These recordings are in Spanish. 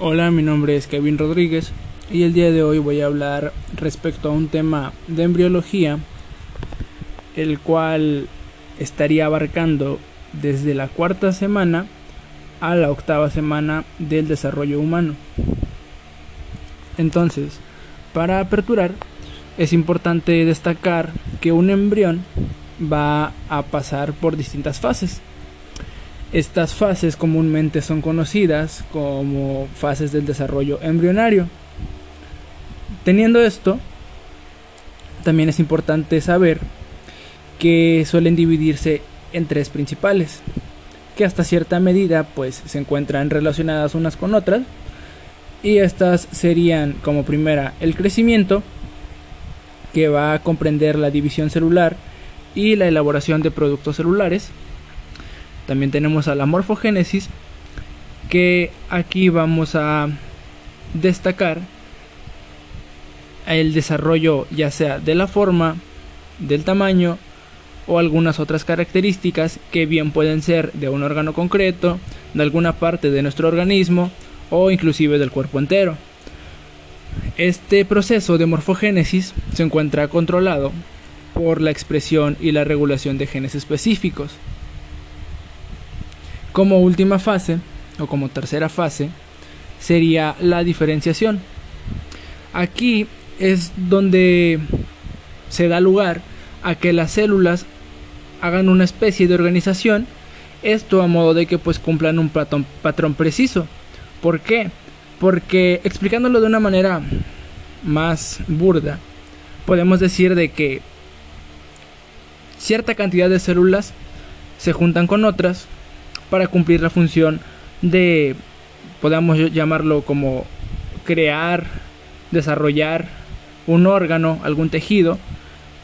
Hola, mi nombre es Kevin Rodríguez y el día de hoy voy a hablar respecto a un tema de embriología, el cual estaría abarcando desde la cuarta semana a la octava semana del desarrollo humano. Entonces, para aperturar, es importante destacar que un embrión va a pasar por distintas fases. Estas fases comúnmente son conocidas como fases del desarrollo embrionario. Teniendo esto, también es importante saber que suelen dividirse en tres principales, que hasta cierta medida pues se encuentran relacionadas unas con otras, y estas serían como primera el crecimiento, que va a comprender la división celular y la elaboración de productos celulares, también tenemos a la morfogénesis, que aquí vamos a destacar el desarrollo ya sea de la forma, del tamaño o algunas otras características que bien pueden ser de un órgano concreto, de alguna parte de nuestro organismo o inclusive del cuerpo entero. Este proceso de morfogénesis se encuentra controlado por la expresión y la regulación de genes específicos. Como última fase, o como tercera fase, sería la diferenciación. Aquí es donde se da lugar a que las células hagan una especie de organización, esto a modo de que pues cumplan un patrón, patrón preciso. ¿Por qué? Porque explicándolo de una manera más burda, podemos decir de que cierta cantidad de células se juntan con otras para cumplir la función de, podemos llamarlo como crear, desarrollar un órgano, algún tejido,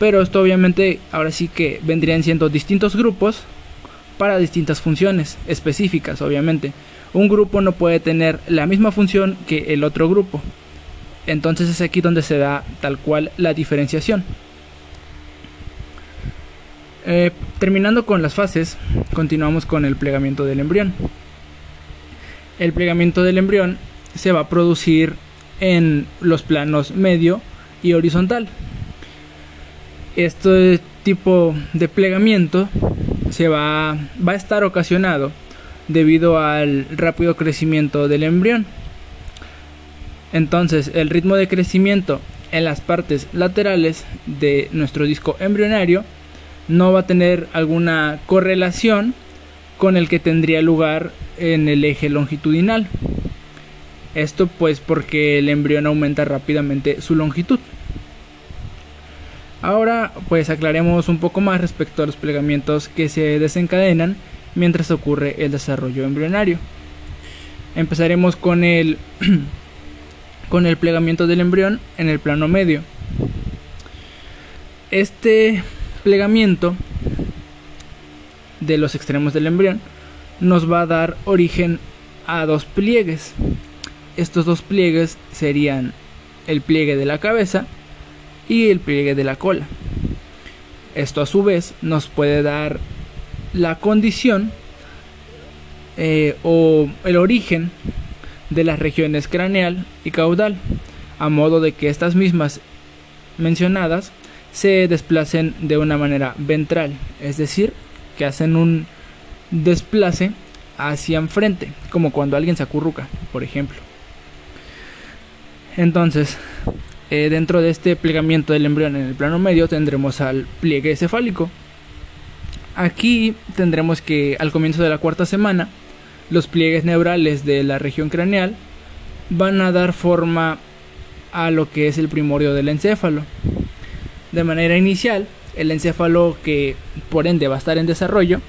pero esto obviamente ahora sí que vendrían siendo distintos grupos para distintas funciones específicas, obviamente. Un grupo no puede tener la misma función que el otro grupo. Entonces es aquí donde se da tal cual la diferenciación. Eh, terminando con las fases, continuamos con el plegamiento del embrión. El plegamiento del embrión se va a producir en los planos medio y horizontal. Este tipo de plegamiento se va, va a estar ocasionado debido al rápido crecimiento del embrión. Entonces, el ritmo de crecimiento en las partes laterales de nuestro disco embrionario no va a tener alguna correlación con el que tendría lugar en el eje longitudinal. Esto pues porque el embrión aumenta rápidamente su longitud. Ahora pues aclaremos un poco más respecto a los plegamientos que se desencadenan mientras ocurre el desarrollo embrionario. Empezaremos con el con el plegamiento del embrión en el plano medio. Este plegamiento de los extremos del embrión nos va a dar origen a dos pliegues. Estos dos pliegues serían el pliegue de la cabeza y el pliegue de la cola. Esto a su vez nos puede dar la condición eh, o el origen de las regiones craneal y caudal, a modo de que estas mismas mencionadas se desplacen de una manera ventral, es decir, que hacen un desplace hacia enfrente, como cuando alguien se acurruca, por ejemplo. Entonces, eh, dentro de este plegamiento del embrión en el plano medio tendremos al pliegue cefálico. Aquí tendremos que al comienzo de la cuarta semana, los pliegues neurales de la región craneal van a dar forma a lo que es el primorio del encéfalo. De manera inicial, el encéfalo que por ende va a estar en desarrollo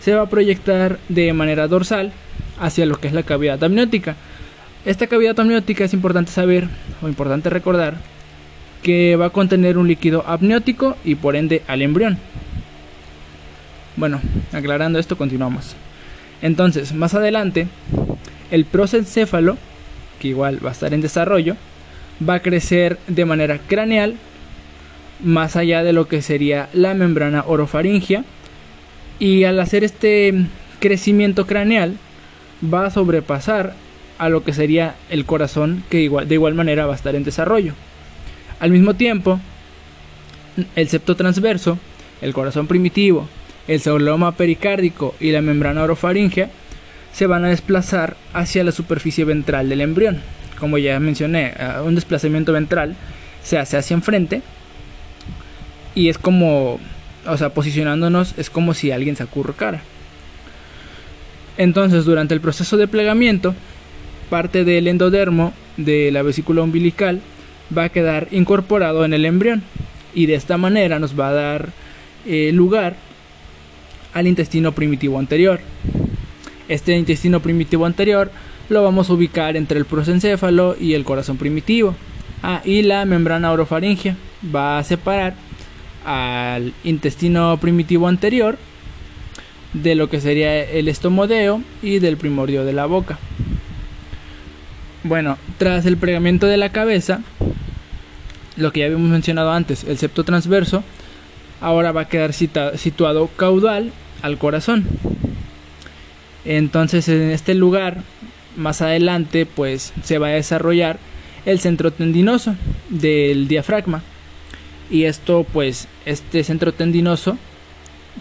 se va a proyectar de manera dorsal hacia lo que es la cavidad amniótica. Esta cavidad amniótica es importante saber o importante recordar que va a contener un líquido amniótico y por ende al embrión. Bueno, aclarando esto continuamos. Entonces, más adelante, el prosencéfalo, que igual va a estar en desarrollo, va a crecer de manera craneal más allá de lo que sería la membrana orofaringia y al hacer este crecimiento craneal va a sobrepasar a lo que sería el corazón que de igual manera va a estar en desarrollo. Al mismo tiempo, el septo transverso, el corazón primitivo, el celoma pericárdico y la membrana orofaringea se van a desplazar hacia la superficie ventral del embrión. Como ya mencioné, un desplazamiento ventral se hace hacia enfrente y es como, o sea, posicionándonos es como si alguien se acurrucara. Entonces, durante el proceso de plegamiento, parte del endodermo de la vesícula umbilical va a quedar incorporado en el embrión y de esta manera nos va a dar eh, lugar al intestino primitivo anterior. Este intestino primitivo anterior lo vamos a ubicar entre el prosencéfalo y el corazón primitivo. Ah, y la membrana orofaringea va a separar al intestino primitivo anterior de lo que sería el estomodeo y del primordio de la boca. Bueno, tras el plegamiento de la cabeza, lo que ya habíamos mencionado antes, el septo transverso, ahora va a quedar situado caudal al corazón. Entonces en este lugar, más adelante, pues se va a desarrollar el centro tendinoso del diafragma. Y esto, pues, este centro tendinoso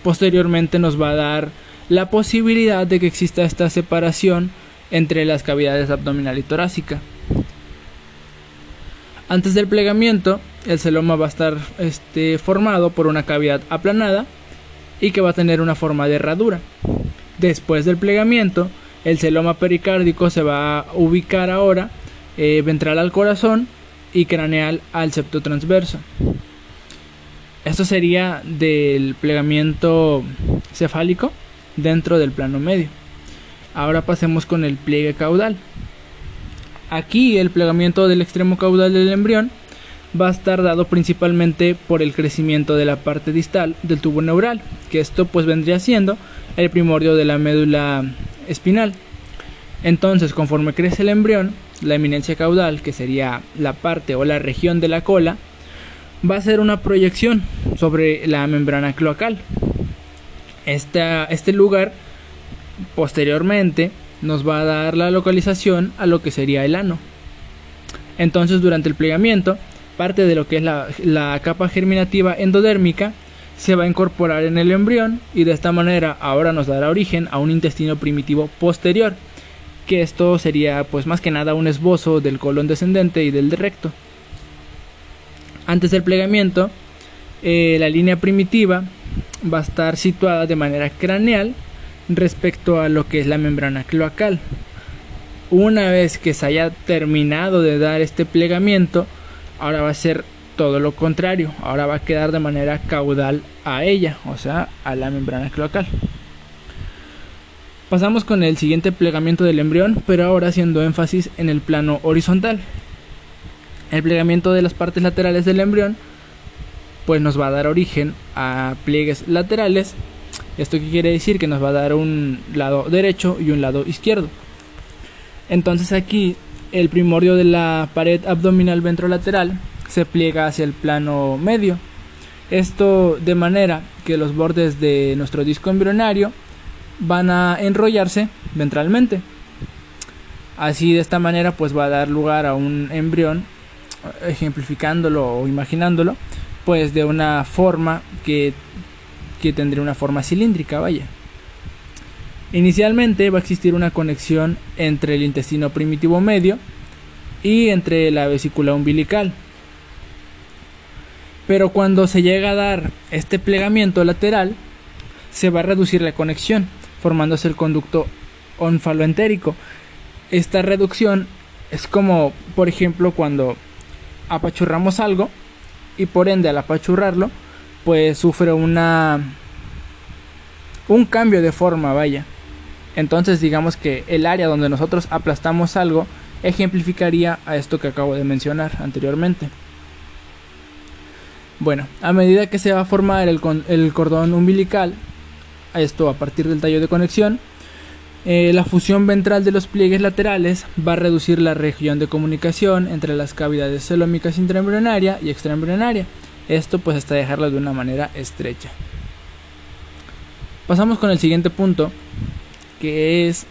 posteriormente nos va a dar la posibilidad de que exista esta separación entre las cavidades abdominal y torácica. Antes del plegamiento, el celoma va a estar este, formado por una cavidad aplanada y que va a tener una forma de herradura. Después del plegamiento, el celoma pericárdico se va a ubicar ahora eh, ventral al corazón y craneal al septo transverso. Esto sería del plegamiento cefálico dentro del plano medio. Ahora pasemos con el pliegue caudal. Aquí el plegamiento del extremo caudal del embrión va a estar dado principalmente por el crecimiento de la parte distal del tubo neural, que esto pues vendría siendo el primordio de la médula espinal. Entonces, conforme crece el embrión, la eminencia caudal, que sería la parte o la región de la cola, va a ser una proyección sobre la membrana cloacal. este lugar posteriormente nos va a dar la localización a lo que sería el ano. Entonces, durante el plegamiento, parte de lo que es la, capa germinativa endodérmica se va a incorporar en el embrión y de esta manera ahora nos dará origen a un intestino primitivo posterior, que esto sería pues más que nada un esbozo del colon descendente y del recto. Antes del plegamiento, eh, la línea primitiva va a estar situada de manera craneal respecto a lo que es la membrana cloacal. Una vez que se haya terminado de dar este plegamiento, ahora va a ser todo lo contrario, ahora va a quedar de manera caudal a ella, o sea, a la membrana cloacal. Pasamos con el siguiente plegamiento del embrión, pero ahora haciendo énfasis en el plano horizontal. El plegamiento de las partes laterales del embrión pues nos va a dar origen a pliegues laterales. Esto quiere decir que nos va a dar un lado derecho y un lado izquierdo. Entonces aquí el primordio de la pared abdominal ventrolateral se pliega hacia el plano medio. Esto de manera que los bordes de nuestro disco embrionario van a enrollarse ventralmente. Así de esta manera pues va a dar lugar a un embrión, ejemplificándolo o imaginándolo, pues de una forma que, que tendría una forma cilíndrica, vaya. Inicialmente va a existir una conexión entre el intestino primitivo medio y entre la vesícula umbilical. Pero cuando se llega a dar este plegamiento lateral, se va a reducir la conexión, formándose el conducto onfaloentérico. Esta reducción es como, por ejemplo, cuando apachurramos algo y por ende al apachurrarlo, pues sufre una un cambio de forma, vaya. Entonces digamos que el área donde nosotros aplastamos algo ejemplificaría a esto que acabo de mencionar anteriormente. Bueno, a medida que se va a formar el, cordón umbilical, esto a partir del tallo de conexión, eh, la fusión ventral de los pliegues laterales va a reducir la región de comunicación entre las cavidades celómicas intraembrionaria y extraembrionaria. Esto pues hasta dejarla de una manera estrecha. Pasamos con el siguiente punto, que es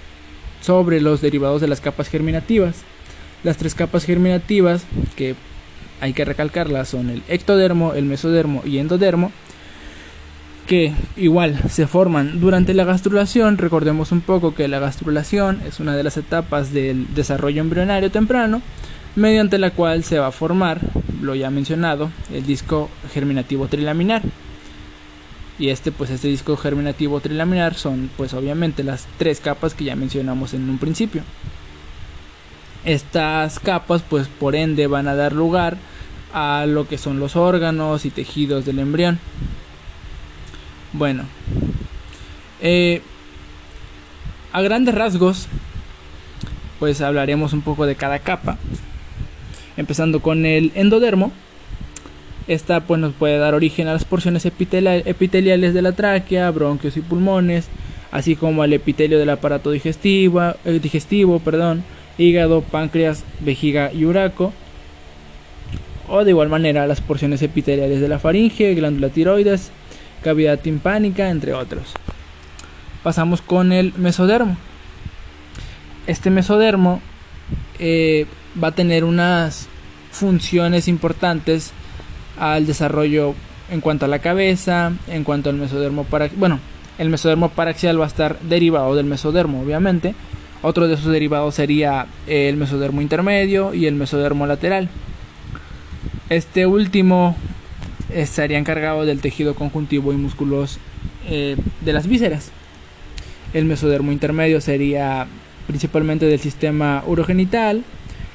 sobre los derivados de las capas germinativas. Las tres capas germinativas, que hay que recalcarlas, son el ectodermo, el mesodermo y endodermo, que igual se forman durante la gastrulación. Recordemos un poco que la gastrulación es una de las etapas del desarrollo embrionario temprano, mediante la cual se va a formar, lo ya mencionado, el disco germinativo trilaminar. Y este, pues este disco germinativo trilaminar son, pues obviamente, las tres capas que ya mencionamos en un principio. Estas capas, pues por ende, van a dar lugar a lo que son los órganos y tejidos del embrión. Bueno, eh, a grandes rasgos, pues hablaremos un poco de cada capa. Empezando con el endodermo. Esta pues nos puede dar origen a las porciones epiteliales de la tráquea, bronquios y pulmones, así como al epitelio del aparato digestivo, eh, digestivo perdón, hígado, páncreas, vejiga y uraco. O de igual manera las porciones epiteliales de la faringe, glándula tiroides, cavidad timpánica, entre otros. Pasamos con el mesodermo. Este mesodermo eh, va a tener unas funciones importantes al desarrollo en cuanto a la cabeza, en cuanto al mesodermo para bueno, el mesodermo paraxial va a estar derivado del mesodermo, obviamente. Otro de sus derivados sería el mesodermo intermedio y el mesodermo lateral. Este último estaría encargado del tejido conjuntivo y músculos eh, de las vísceras. El mesodermo intermedio sería principalmente del sistema urogenital,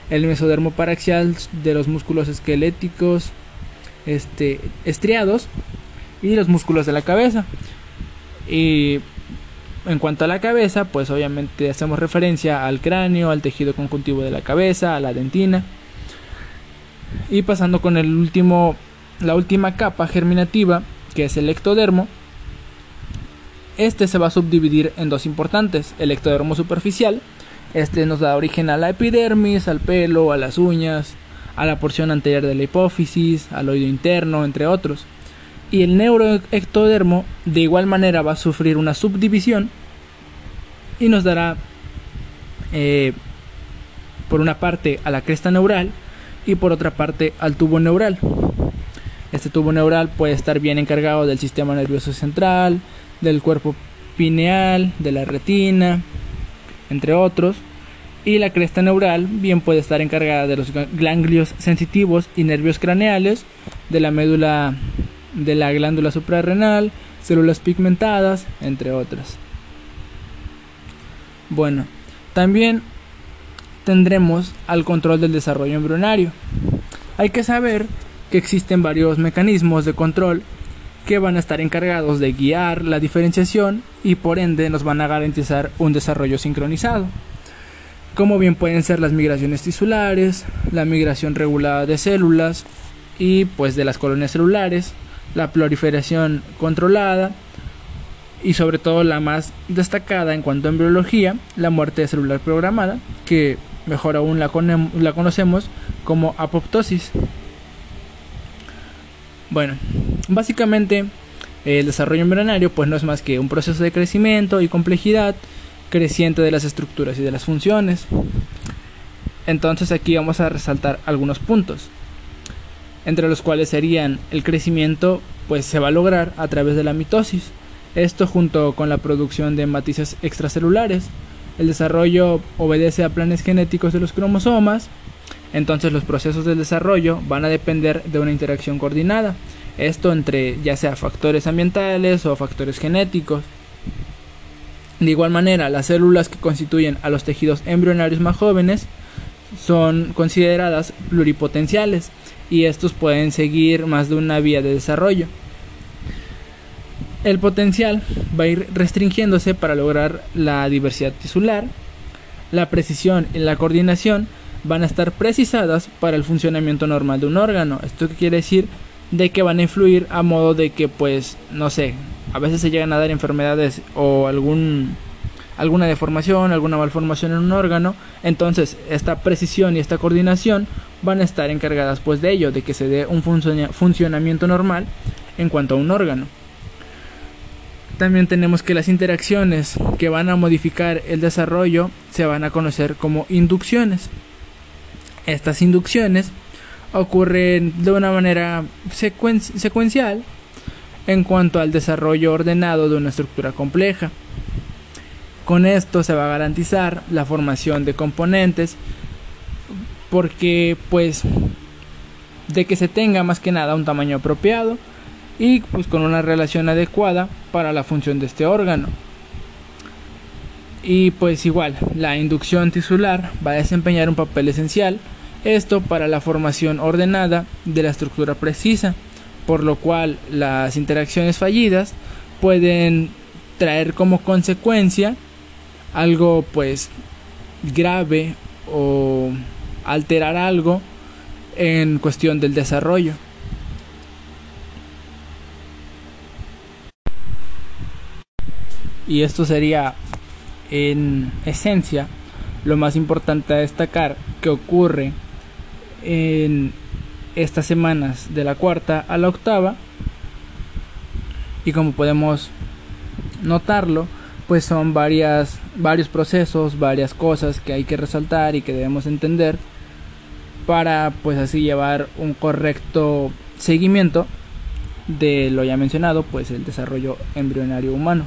el mesodermo paraxial de los músculos esqueléticos este, estriados y los músculos de la cabeza. Y en cuanto a la cabeza, pues obviamente hacemos referencia al cráneo, al tejido conjuntivo de la cabeza, a la dentina. Y pasando con el último la última capa germinativa, que es el ectodermo, este se va a subdividir en dos importantes, el ectodermo superficial, este nos da origen a la epidermis, al pelo, a las uñas, a la porción anterior de la hipófisis, al oído interno, entre otros. Y el neuroectodermo de igual manera va a sufrir una subdivisión y nos dará eh, por una parte a la cresta neural y por otra parte al tubo neural. Este tubo neural puede estar bien encargado del sistema nervioso central, del cuerpo pineal, de la retina, entre otros. Y la cresta neural bien puede estar encargada de los ganglios sensitivos y nervios craneales, de la médula de la glándula suprarrenal, células pigmentadas, entre otras. Bueno, también tendremos al control del desarrollo embrionario. Hay que saber que existen varios mecanismos de control que van a estar encargados de guiar la diferenciación y por ende nos van a garantizar un desarrollo sincronizado, como bien pueden ser las migraciones tisulares, la migración regulada de células y pues de las colonias celulares, la proliferación controlada y sobre todo la más destacada en cuanto a embriología, la muerte celular programada, que mejor aún la, la conocemos como apoptosis. Bueno, básicamente el desarrollo embrionario pues no es más que un proceso de crecimiento y complejidad creciente de las estructuras y de las funciones. Entonces aquí vamos a resaltar algunos puntos, entre los cuales serían el crecimiento pues se va a lograr a través de la mitosis, esto junto con la producción de matices extracelulares. El desarrollo obedece a planes genéticos de los cromosomas, entonces los procesos del desarrollo van a depender de una interacción coordinada, esto entre ya sea factores ambientales o factores genéticos. De igual manera, las células que constituyen a los tejidos embrionarios más jóvenes son consideradas pluripotenciales y estos pueden seguir más de una vía de desarrollo. El potencial va a ir restringiéndose para lograr la diversidad tisular, la precisión y la coordinación van a estar precisadas para el funcionamiento normal de un órgano. Esto quiere decir de que van a influir a modo de que pues no sé, a veces se llegan a dar enfermedades o alguna deformación, alguna malformación en un órgano, entonces esta precisión y esta coordinación van a estar encargadas pues de ello, de que se dé un funcionamiento normal en cuanto a un órgano. también tenemos que las interacciones que van a modificar el desarrollo se van a conocer como inducciones. Estas inducciones ocurren de una manera secuencial en cuanto al desarrollo ordenado de una estructura compleja. Con esto se va a garantizar la formación de componentes porque pues de que se tenga más que nada un tamaño apropiado y pues con una relación adecuada para la función de este órgano. Y pues igual, la inducción tisular va a desempeñar un papel esencial, esto para la formación ordenada de la estructura precisa, por lo cual las interacciones fallidas pueden traer como consecuencia algo pues grave o alterar algo en cuestión del desarrollo. Y esto sería en esencia lo más importante a destacar que ocurre en estas semanas de la cuarta a la octava y como podemos notarlo pues son varias varios procesos varias cosas que hay que resaltar y que debemos entender para pues así llevar un correcto seguimiento de lo ya mencionado pues el desarrollo embrionario humano